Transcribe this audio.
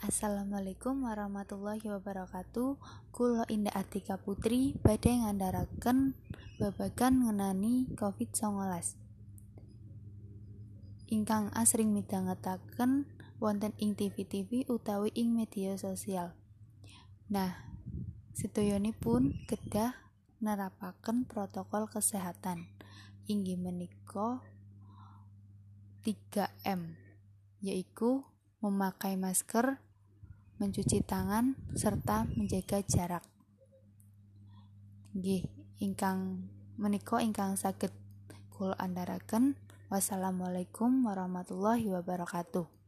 Assalamualaikum warahmatullahi wabarakatuh. Kulo Indah Atika Putri badai ngandaraken babagan ngenani COVID-19 ingkang asring midhangetaken wonten ing TV-TV utawi ing media sosial. Nah, pun kedah nerapaken protokol kesehatan. Inggih menika 3M yaitu memakai masker, mencuci tangan, serta menjaga jarak. Nggih, ingkang menika ingkang saged kula andharaken. Wassalamualaikum warahmatullahi wabarakatuh.